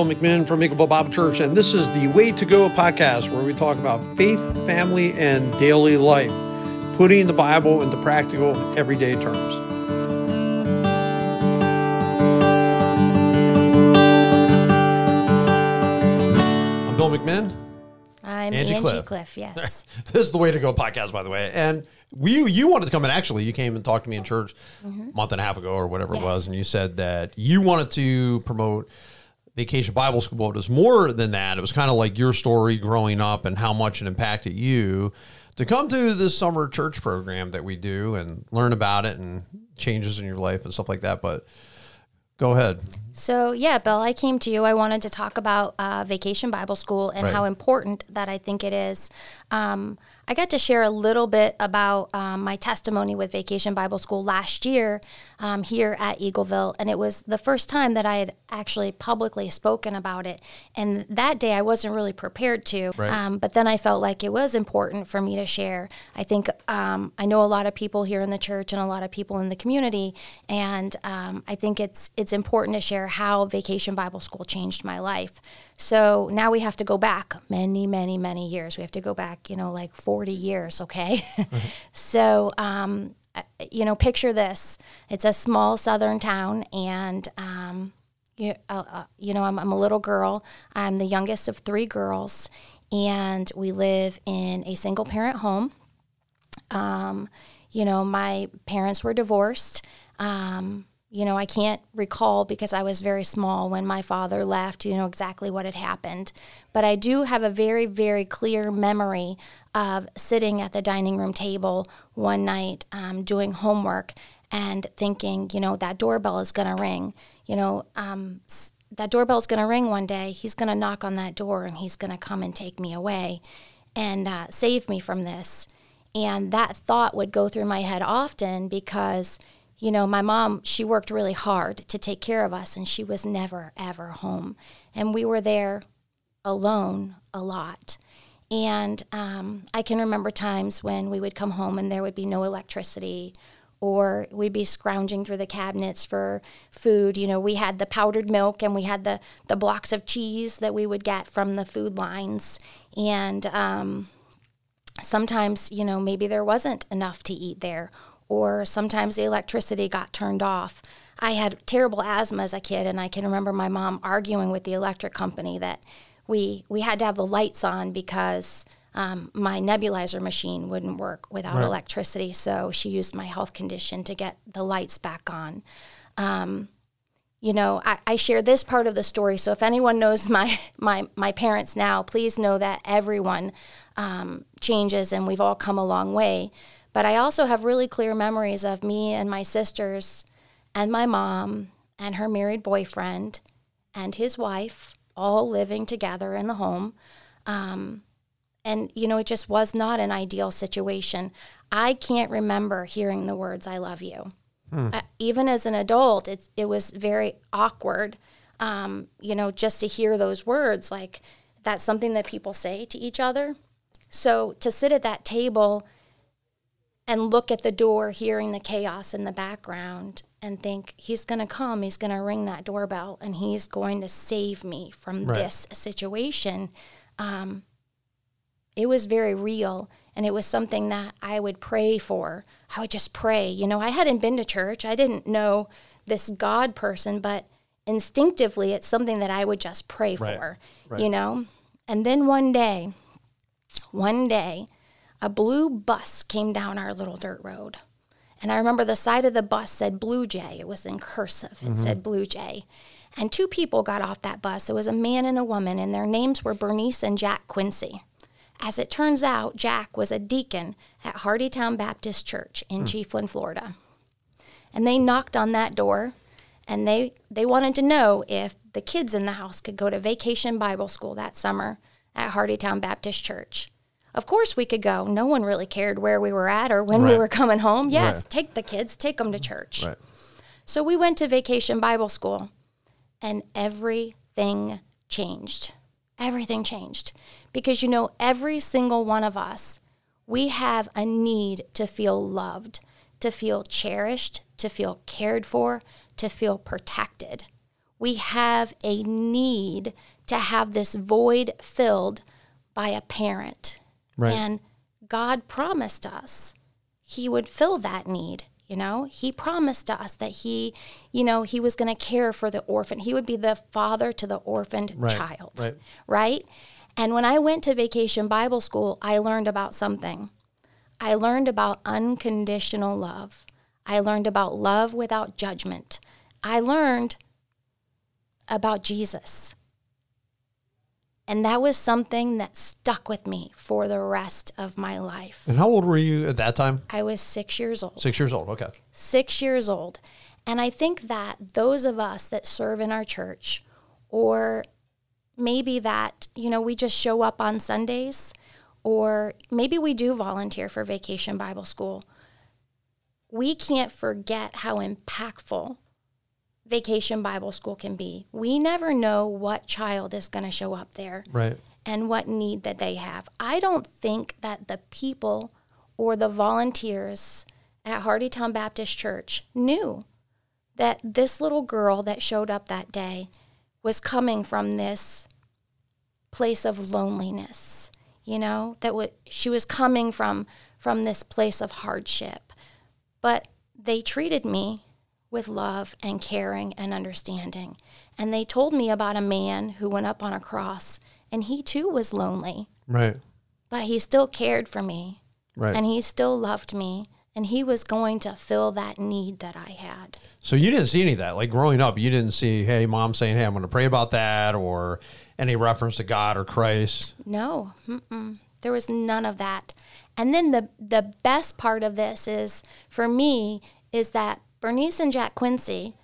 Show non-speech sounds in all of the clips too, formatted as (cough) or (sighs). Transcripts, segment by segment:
Bill McMinn from Eagleville Bible Church, and this is the Way to Go podcast where we talk about faith, family, and daily life, putting the Bible into practical, everyday terms. I'm Bill McMinn. I'm Angie Angie, Cliff. Cliff. yes. (laughs) this is the Way to Go podcast, by the way. And you you wanted to come in. Actually, you came and talked to me in church a month and a half ago or whatever it Mm-hmm. Was, and you said that you wanted to promote Vacation Bible School. But it was more than that. It was kind of like your story growing up and how much it impacted you to come to this summer church program that we do and learn about it and changes in your life and stuff like that. But go ahead. So, yeah, Bill, I came to you. I wanted to talk about uh, Vacation Bible School and Right. how important that I think it is. Um, I got to share a little bit about um, my testimony with Vacation Bible School last year um, here at Eagleville, and it was the first time that I had actually publicly spoken about it. And that day I wasn't really prepared to, Right. um, but then I felt like it was important for me to share. I think um, I know a lot of people here in the church and a lot of people in the community, and um, I think it's it's important to share how Vacation Bible School changed my life. So now we have to go back many, many, many years. We have to go back, you know, like 40 years, okay? (laughs) so, um, you know, picture this it's a small southern town, and um, you, uh, uh, you know, I'm, I'm a little girl. I'm the youngest of three girls, and we live in a single parent home. Um, you know, my parents were divorced. Um, you know, I can't recall because I was very small when my father left, you know, exactly what had happened. But I do have a very, very clear memory of sitting at the dining room table one night um, doing homework and thinking, you know, that doorbell is going to ring. You know, um, that doorbell's going to ring one day. He's going to knock on that door and he's going to come and take me away and uh, save me from this. And that thought would go through my head often because, you know, my mom, she worked really hard to take care of us and she was never, ever home. And we were there alone a lot. And um, I can remember times when we would come home and there would be no electricity or we'd be scrounging through the cabinets for food. You know, we had the powdered milk and we had the, the blocks of cheese that we would get from the food lines. And, um, sometimes you know maybe there wasn't enough to eat there or sometimes the electricity got turned off i had terrible asthma as a kid and i can remember my mom arguing with the electric company that we we had to have the lights on because um, my nebulizer machine wouldn't work without Right. electricity so she used my health condition to get the lights back on you know, I, I share this part of the story. So if anyone knows my (laughs) my my parents now, please know that everyone um, changes and we've all come a long way. But I also have really clear memories of me and my sisters and my mom and her married boyfriend and his wife all living together in the home. Um, and, you know, it just was not an ideal situation. I can't remember hearing the words, I love you. Uh, even as an adult, it's, it was very awkward, um, you know, just to hear those words. Like, that's something that people say to each other. So to sit at that table and look at the door, hearing the chaos in the background, and think, he's going to come, he's going to ring that doorbell, and he's going to save me from Right. this situation. Um, it was very real and it was something that I would pray for. I would just pray. You know, I hadn't been to church. I didn't know this God person, but instinctively it's something that I would just pray Right. for, Right. you know? And then one day, one day, a blue bus came down our little dirt road. And I remember the side of the bus said Blue Jay. It was in cursive. It said mm-hmm. Blue Jay. And two people got off that bus. It was a man and a woman, and their names were Bernice and Jack Quincy. As it turns out, Jack was a deacon at Hardetown Baptist Church in hmm. Chiefland, Florida. And they knocked on that door and they, they wanted to know if the kids in the house could go to vacation Bible school that summer at Hardetown Baptist Church. Of course, we could go. No one really cared where we were at or when we were coming home. Yes, Right. take the kids, take them to church. Right. So we went to vacation Bible school and everything changed. Everything changed. Because you know, every single one of us, we have a need to feel loved, to feel cherished, to feel cared for, to feel protected. we have a need to have this void filled by a parent. Right. And God promised us He would fill that need. You know, He promised us that He, you know, He was going to care for the orphan. He would be the father to the orphaned Right, child. right. Right. And when I went to vacation Bible school, I learned about something. I learned about unconditional love. I learned about love without judgment. I learned about Jesus. And that was something that stuck with me for the rest of my life. And how old were you at that time? I was six years old. Six years old. Okay. Six years old. And I think that those of us that serve in our church, or maybe that, you know, we just show up on Sundays, or maybe we do volunteer for Vacation Bible School, we can't forget how impactful Vacation Bible School can be. We never know what child is going to show up there Right. and what need that they have. I don't think that the people or the volunteers at Hardetown Baptist Church knew that this little girl that showed up that day was coming from this place of loneliness you know that what she was coming from from this place of hardship but they treated me with love and caring and understanding and they told me about a man who went up on a cross and he too was lonely Right. but he still cared for me Right. and he still loved me and he was going to fill that need that I had. So you didn't see any of that. Like growing up, you didn't see, hey, mom saying, hey, I'm going to pray about that, or any reference to God or Christ. No, mm-mm. there was none of that. And then the the best part of this is for me is that Bernice and Jack Quincy,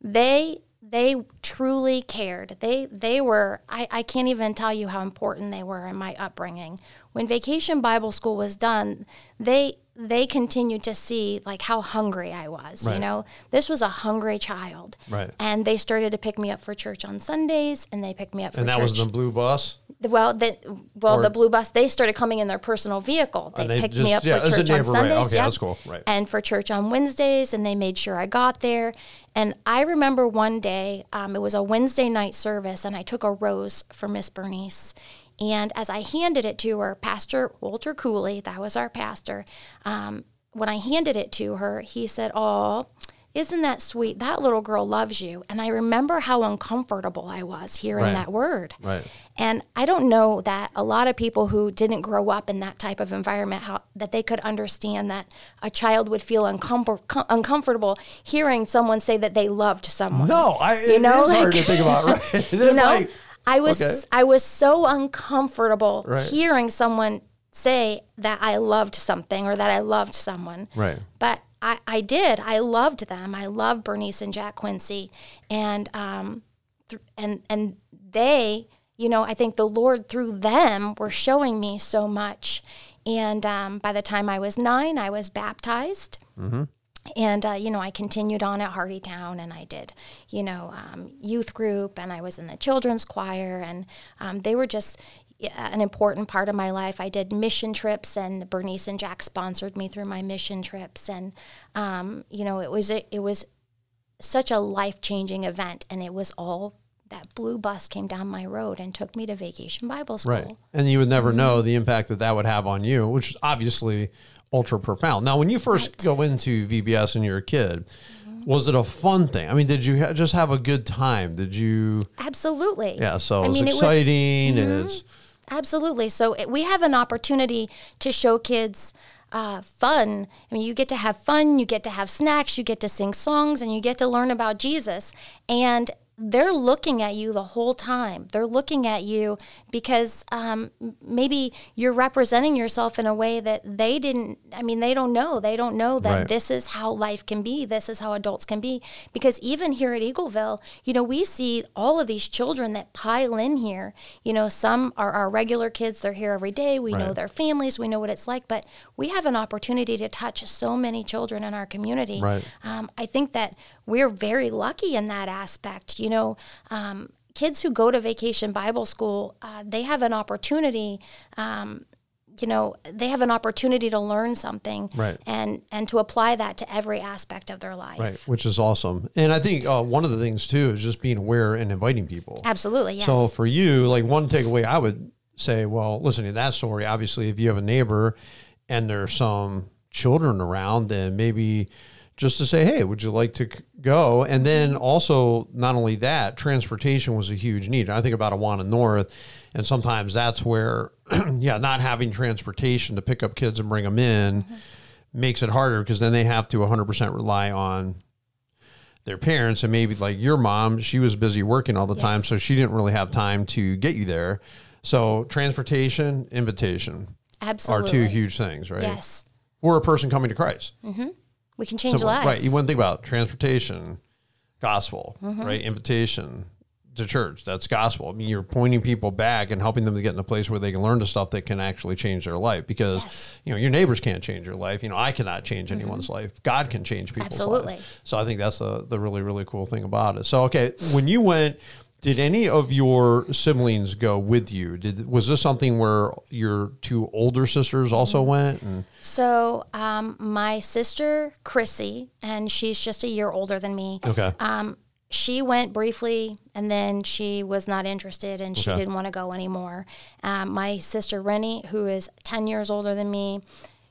they they truly cared. They they were I, I can't even tell you how important they were in my upbringing. When Vacation Bible School was done, they they continued to see like how hungry I was. You know, this was a hungry child, Right. and they started to pick me up for church on Sundays, and they picked me up for And that church. was the blue bus. The- Well, the well, Or- the blue bus. They started coming in their personal vehicle. They, they picked just- me up yeah, for church on right. Sundays. Okay, yep. that's cool, right. And for church on Wednesdays, and they made sure I got there. And I remember one day, um, it was a Wednesday night service, and I took a rose for Miss Bernice. And as I handed it to her, Pastor Walter Cooley, that was our pastor, um, when I handed it to her, he said, "Oh." Isn't that sweet? That little girl loves you. And I remember how uncomfortable I was hearing Right. that word. Right. And I don't know that a lot of people who didn't grow up in that type of environment, how that they could understand that a child would feel uncomfort, com- uncomfortable hearing someone say that they loved someone. No, I, You know, is hard to think about. (laughs) Right. (laughs) You know, like, I was okay. I was so uncomfortable Right. hearing someone say that I loved something or that I loved someone. Right. But I, I did. I loved them. I loved Bernice and Jack Quincy, and um, th- and and they, you know, I think the Lord through them were showing me so much. And um, by the time I was nine, I was baptized. And, uh, you know, I continued on at Hardetown and I did, you know, um, youth group and I was in the children's choir and um, they were just an important part of my life. I did mission trips and Bernice and Jack sponsored me through my mission trips. And, um, you know, it was, a, it was such a life changing event and it was all that blue bus came down my road and took me to vacation Bible school. Right. And you would never know the impact that that would have on you, which is obviously ultra profound. Now, when you first go into VBS and you're a kid, was it a fun thing? I mean, did you ha- just have a good time? Did you? Absolutely. Yeah. So I mean, it was- mm-hmm. exciting. It's Absolutely. So it, we have an opportunity to show kids uh, fun. I mean, you get to have fun, you get to have snacks, you get to sing songs, and you get to learn about Jesus. And they're looking at you the whole time. They're looking at you because um, maybe you're representing yourself in a way that they didn't. I mean, they don't know. They don't know that Right. this is how life can be. This is how adults can be. Because even here at Eagleville, you know, we see all of these children that pile in here. You know, some are our regular kids. They're here every day. We know their families. We know what it's like. But we have an opportunity to touch so many children in our community. Right. Um, I think that we're very lucky in that aspect. You know, um, kids who go to vacation Bible school, uh, they have an opportunity. Um, you know, they have an opportunity to learn something, Right. and and to apply that to every aspect of their life. Right, which is awesome. And I think uh, one of the things too is just being aware and inviting people. Absolutely, yes. So for you, like one takeaway, I would say, well, listening to that story, obviously, if you have a neighbor and there's some children around, then maybe just to say, hey, would you like to go? And then mm-hmm. also, not only that, transportation was a huge need. I think about Awana North, and sometimes that's where, (clears throat) yeah, not having transportation to pick up kids and bring them in mm-hmm. makes it harder because then they have to 100% rely on their parents and maybe like your mom she was busy working all the time so she didn't really have time to get you there. So transportation invitation Absolutely. are two huge things right? Yes, or a person coming to christ mm-hmm. We can change Simple. lives. right you wouldn't think about transportation gospel Mm-hmm. right invitation to church that's gospel i mean you're pointing people back and helping them to get in a place where they can learn the stuff that can actually change their life because Yes. Mm-hmm. you know your neighbors can't change your life you know i cannot change anyone's life god can change people's Absolutely. lives so i think that's the, the really really cool thing about it so okay when you went did any of your siblings go with you did was this something where your two older sisters also Mm-hmm. went and So, um, my sister Chrissy, and she's just a year older than me. okay Um, she went briefly, and then she was not interested, and she Okay. didn't want to go anymore. Um, my sister Rennie, who is ten years older than me,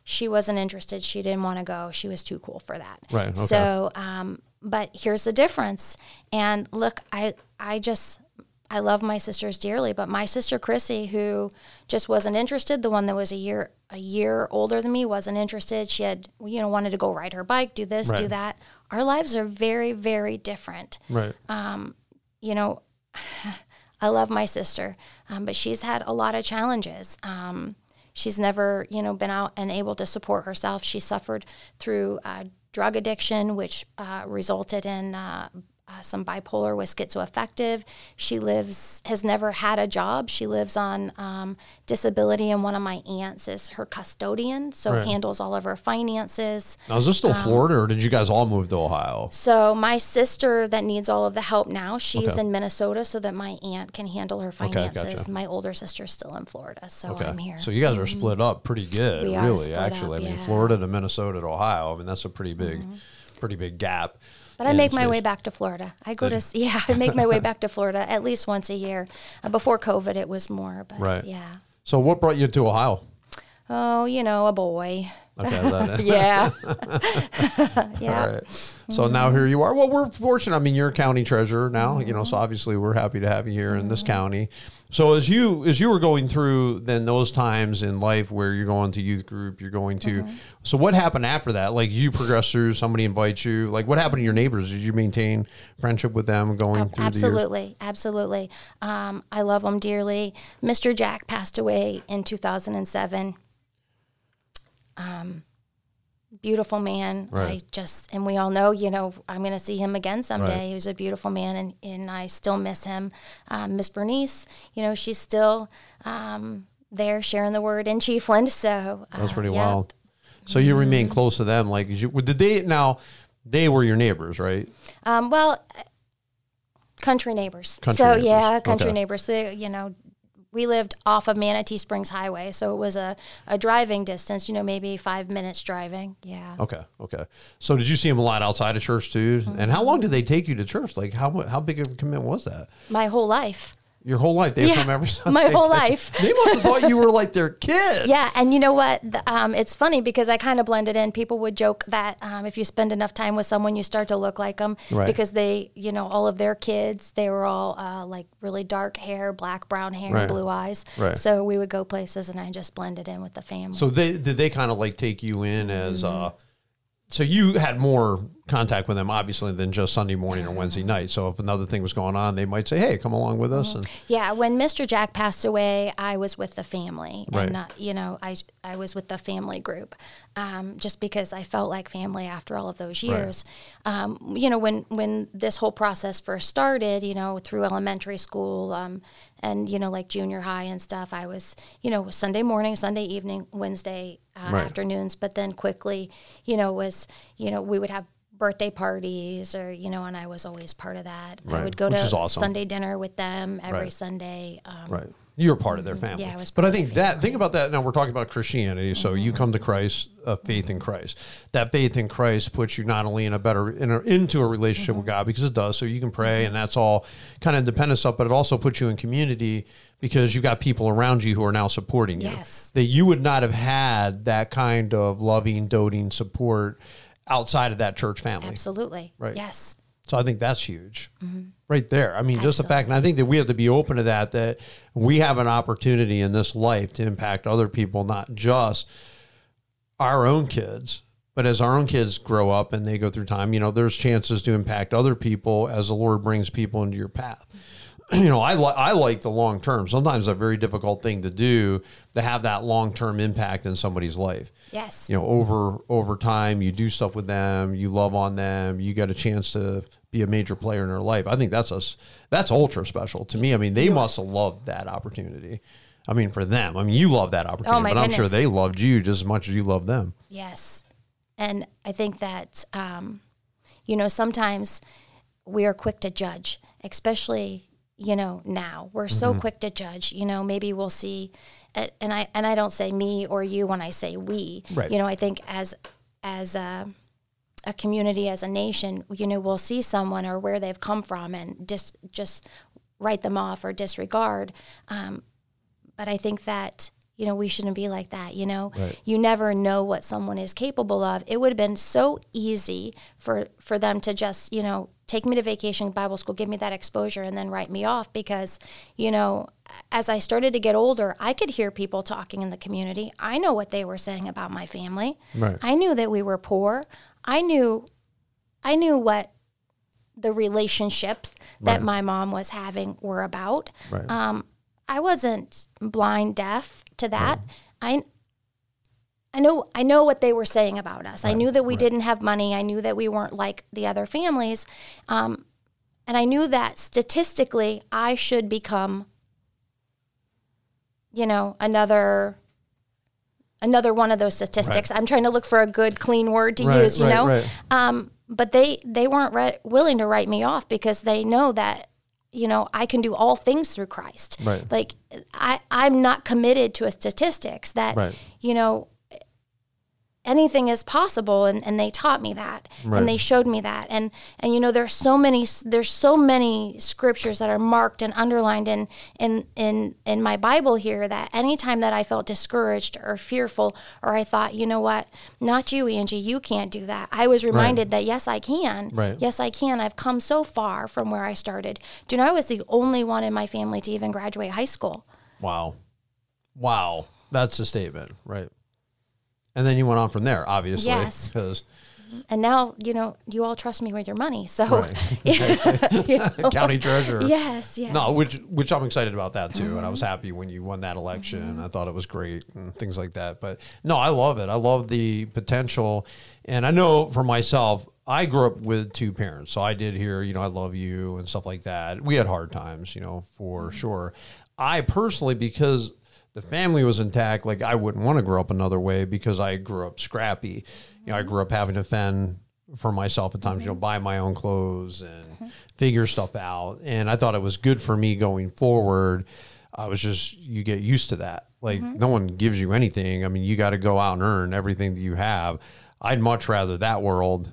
she wasn't interested. She didn't want to go. She was too cool for that. Right, okay. So, um, but here's the difference. And look, I I just I love my sisters dearly, but my sister Chrissy, who just wasn't interested, the one that was a year a year older than me, wasn't interested. She had you know wanted to go ride her bike, do this, do that. Our lives are very very different. right You know, (sighs) I love my sister, um, but she's had a lot of challenges. Um, she's never, you know, been out and able to support herself. She suffered through uh, drug addiction, which uh, resulted in uh, uh, some bipolar was schizoaffective. She lives has never had a job. She lives on um, disability, and one of my aunts is her custodian, so Right. handles all of her finances. now is this still Um, florida or did you guys all move to ohio So my sister that needs all of the help now, she's Okay. in Minnesota so that my aunt can handle her Okay, finances. gotcha. My older sister's still in Florida, so Okay. I'm here. So you guys are split up pretty good, We really. Actually, up, I mean. Mm-hmm. Florida to Minnesota to Ohio. I mean, that's a pretty big, pretty big gap. But I make my way back to Florida. I go to yeah, I make my way back to Florida at least once a year. Uh, before COVID, it was more, but Right. yeah. So what brought you to Ohio? Oh, you know, a boy. Okay, is (laughs) that it? Yeah, (laughs) (laughs) yeah. All right. So Mm-hmm. now here you are. Well, we're fortunate. I mean, you're county treasurer now. You know, Mm-hmm. so obviously we're happy to have you here in this county. So as you as you were going through then those times in life where you're going to youth group, you're going to. Mm-hmm. So what happened after that? Like you progress through, somebody invites you. Like what happened to your neighbors? Did you maintain friendship with them going through the years? Absolutely, absolutely. Um, I love them dearly. Mr. Jack passed away in 2007. Um, beautiful man. Right. I just, and we all know, you know, I'm going to see him again someday. Right. He was a beautiful man, and, and I still miss him. Um, Miss Bernice, you know, she's still um, there sharing the word in Chiefland. So uh, That's pretty wild. So you remain Mm-hmm. close to them. Like, you, did they now? They were your neighbors, right? Um, well, country neighbors. Country so neighbors. yeah, country Okay. neighbors. They, you know, we lived off of Manatee Springs Highway, so it was a, a driving distance. You know, maybe five minutes driving. Yeah. Okay, okay. So did you see him a lot outside of church too? Mm-hmm. And how long did they take you to church? Like, how how big of a commitment was that? My whole life. Your whole life? They Yeah, come every (laughs) Sunday. my whole life. (laughs) They must have thought you were like their kid. Yeah, and you know what? The- Um, it's funny because I kind of blended in. People would joke that um, if you spend enough time with someone, you start to look like them Right. because they, you know, all of their kids, they were all uh, like really dark hair, black, brown hair, Right. blue eyes. Right. So we would go places, and I just blended in with the family. So they did they kind of like take you in as Mm-hmm. uh so you had more contact with them obviously than just Sunday morning or. Wednesday night. So if another thing was going on, they might say, "Hey, come along with us." And Yeah, when Mr. Jack passed away, I was with the family, Right. and uh, you know, I I was with the family group, um, just because I felt like family after all of those years. Um, you know, when when this whole process first started, you know, through elementary school, um, and you know, like junior high and stuff, I was, you know, Sunday morning, Sunday evening, Wednesday uh, Right. afternoons, but then quickly, you know, was you know, we would have birthday parties or you know and i was always part of that Right, i would go which to awesome. sunday dinner with them every Right. sunday um, right. You're part of their family. Yeah, I was But I think that think about that. Now we're talking about Christianity. So you come to Christ, uh, faith in Christ. That faith in Christ puts you not only in a better in a, into a relationship with God because it does. So you can pray, and that's all kind of independent stuff. But it also puts you in community because you've got people around you who are now supporting you. Yes. That you would not have had that kind of loving, doting support outside of that church family. Absolutely. Right. Yes. So I think that's huge, mm-hmm. right there. I mean, just the fact, and I think that we have to be open to that. That we have an opportunity in this life to impact other people, not just our own kids, but as our own kids grow up and they go through time, you know, there's chances to impact other people as the Lord brings people into your path. (clears throat) You know, I like I like the long term. Sometimes a very difficult thing to do to have that long term impact in somebody's life Yes. you know over over time you do stuff with them you love on them you get a chance to be a major player in their life i think that's us that's ultra special to me i mean they must have loved that opportunity i mean for them i mean you love that opportunity Oh, but i'm sure they loved you just as much as you love them Yes. And I think that, um, you know, sometimes we are quick to judge, especially, you know, now. We're so Mm-hmm. quick to judge. You know, maybe we'll see, and I and I don't say me or you when I say we. Right. You know, I think as as a, a community, as a nation, you know, we'll see someone or where they've come from and just just write them off or disregard. Um, but I think that you know we shouldn't be like that. You know, Right. you never know what someone is capable of. It would have been so easy for for them to just you know take me to vacation Bible school, give me that exposure, and then write me off because you know. As I started to get older, I could hear people talking in the community. I know what they were saying about my family. Right. I knew that we were poor. I knew I knew what the relationships that Right. my mom was having were about. right Um, I wasn't blind deaf to that. I I know I know what they were saying about us. I knew that we didn't have money. I knew that we weren't like the other families. Um, and I knew that statistically I should become you know, another another one of those statistics. I'm trying to look for a good clean word to Right, use, you right, know. right. Um, but they they weren't re- willing to write me off because they know that you know I can do all things through Christ. Right. Like I I'm not committed to a statistics that Right. you know anything is possible and, and they taught me that Right. and they showed me that. And and you know there's so many there's so many scriptures that are marked and underlined in in in in my bible here that anytime that i felt discouraged or fearful or i thought you know what? Not you angie you can't do that. I was reminded that yes i can. Right. yes i can. I've come so far from where i started. Do you know i was the only one in my family to even graduate high school. Wow. Wow. That's a statement right and then you went on from there obviously Yes. and now you know you all trust me with your money so Right. (laughs) you know. (laughs) county treasurer yes yes No, which which I'm excited about that too, and I was happy when you won that election. Mm-hmm. I thought it was great and things like that. But no, I love it. I love the potential, and I know for myself, I grew up with two parents, so I did hear, you know, I love you and stuff like that. We had hard times, you know, for mm-hmm. sure. I personally, because the family was intact, like I wouldn't want to grow up another way because I grew up scrappy. You know, I grew up having to fend for myself at times, you know, mm-hmm. buy my own clothes and mm-hmm. figure stuff out. And I thought it was good for me going forward. I was just, you get used to that. Like, mm-hmm. no one gives you anything. I mean, you got to go out and earn everything that you have. I'd much rather that world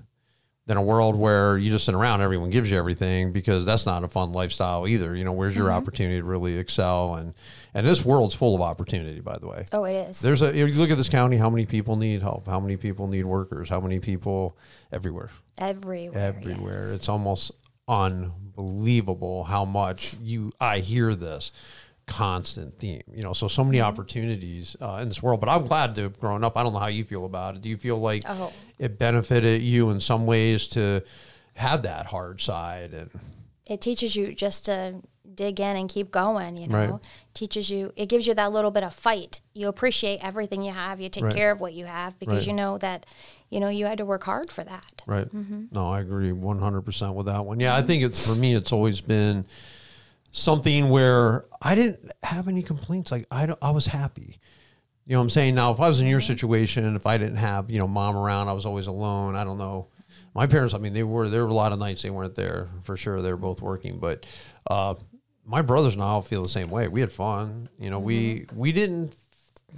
than a world where you just sit around, everyone gives you everything because that's not a fun lifestyle either. You know, where's your opportunity to really excel? And, and this world's full of opportunity, by the way. oh it is There's a, if you look at this county, how many people need help? How many people need workers? How many people everywhere? everywhere everywhere. yes. It's almost unbelievable how much you I hear this constant theme. You know, so so many Mm-hmm. opportunities uh, in this world. But I'm glad to have grown up. I don't know how you feel about it. Do you feel like Oh. it benefited you in some ways to have that hard side and it teaches you just to dig in and keep going you know Right. teaches you it gives you that little bit of fight you appreciate everything you have you take Right. care of what you have because Right. you know that you know you had to work hard for that Right. Mm-hmm. No, I agree 100% with that one. Yeah, I think it's for me, it's always been something where I didn't have any complaints. Like, I, don't- I was happy. You know what I'm saying? Now, if I was in your situation, if I didn't have, you know, mom around, I was always alone. I don't know. My parents, I mean, they were, there were a lot of nights they weren't there for sure. They were both working, but, uh, my brothers and I all feel the same way. We had fun. You know, we mm-hmm. we didn't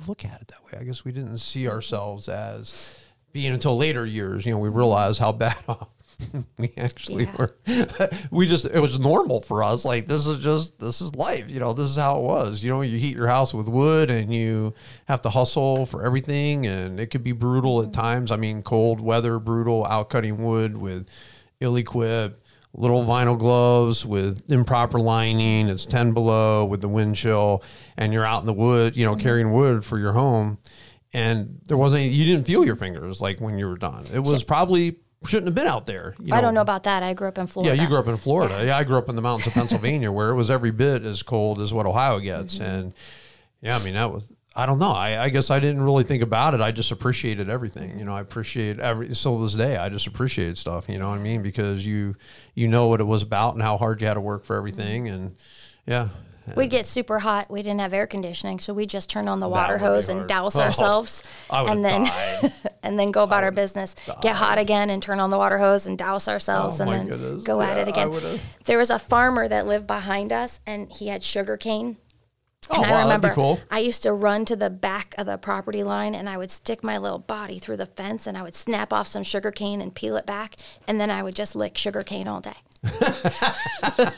look at it that way. I guess we didn't see ourselves as being until later years. You know, we realized how bad (laughs) off we actually Yeah. were. (laughs) we just it was normal for us. Like this is just this is life. You know, this is how it was. You know, you heat your house with wood and you have to hustle for everything, and it could be brutal at mm-hmm. times. I mean, cold weather, brutal, out cutting wood with ill-equipped little vinyl gloves with improper lining. It's 10 below with the wind chill, and you're out in the wood, you know, mm-hmm. carrying wood for your home. And there wasn't, you didn't feel your fingers like when you were done. It was probably, shouldn't have been out there. You I don't know about that. I grew up in Florida. yeah, you grew up in Florida. Yeah. I grew up in the mountains of (laughs) Pennsylvania where it was every bit as cold as what Ohio gets. Mm-hmm. And yeah, I mean, that was, I don't know. I, I guess I didn't really think about it. I just appreciated everything. You know, I appreciate every, still this day, I just appreciate stuff, you know what I mean? Because you, you know what it was about and how hard you had to work for everything. And yeah. We'd get super hot. We didn't have air conditioning, so we just turn on the water hose and douse Oh, ourselves, (laughs) and then (laughs) and then go about our business. Get hot again and turn on the water hose and douse ourselves, Oh, and then goodness. go at it again. There was a farmer that lived behind us, and he had sugar cane. Oh, And wow, I that'd remember be cool. I used to run to the back of the property line and I would stick my little body through the fence and I would snap off some sugar cane and peel it back. And then I would just lick sugar cane all day. (laughs)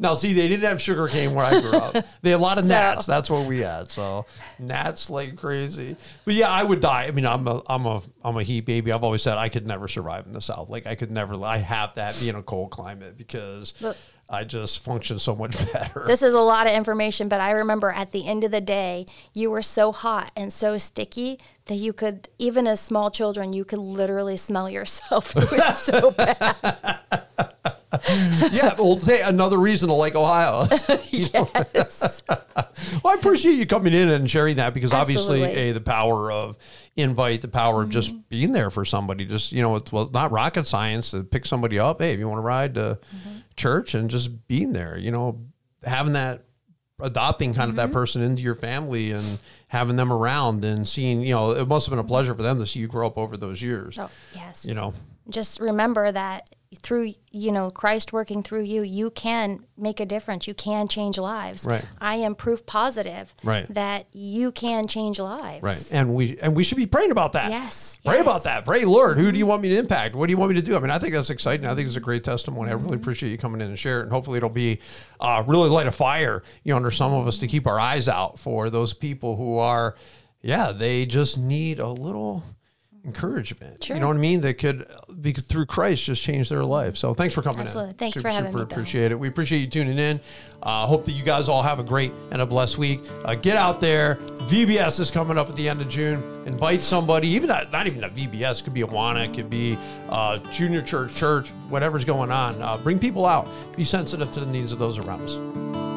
Now, see, they didn't have sugar cane where I grew up. They had a lot of (laughs) So- gnats. That's what we had. So gnats like crazy. But yeah, I would die. I mean, I'm a, I'm a, I'm a heat baby. I've always said I could never survive in the South. Like I could never. I have that being a cold climate because Look. I just function so much (laughs) better. This is a lot of information, but I remember at the end of the day, you were so hot and so sticky that you could, even as small children, you could literally smell yourself. (laughs) It was so (laughs) bad. yeah. Well, say another reason to like Ohio. yes. Well, I appreciate you coming in and sharing that because obviously, Absolutely. Mm-hmm. a the power of invite, the power of just being there for somebody. Just you know, it's well, not rocket science to pick somebody up. Hey, if you want to ride to Mm-hmm. Church and just being there, you know, having that adopting kind of Mm-hmm. that person into your family and having them around and seeing, you know, it must have been a pleasure for them to see you grow up over those years. Oh, yes. You know, Just remember that through, you know, Christ working through you, you can make a difference. You can change lives. Right. I am proof positive Right. that you can change lives. Right. And we and we should be praying about that. Yes, Pray yes. about that. Pray, Lord, who do you want me to impact? What do you want me to do? I mean, I think that's exciting. I think it's a great testimony. I really appreciate you coming in and share it. And hopefully it'll be uh, really light a fire, you know, under some of us to keep our eyes out for those people who are, yeah, they just need a little encouragement. Sure. You know what I mean? That could, because through Christ, just change their life. So thanks for coming Absolutely. in. Thanks super, for having super me, appreciate it. We appreciate you tuning in. Uh, hope that you guys all have a great and a blessed week. Uh, get out there. VBS is coming up at the end of June. Invite somebody, even not, not even a VBS, could be Awana, it could be uh, junior church, church, whatever's going on. Uh, bring people out. Be sensitive to the needs of those around us.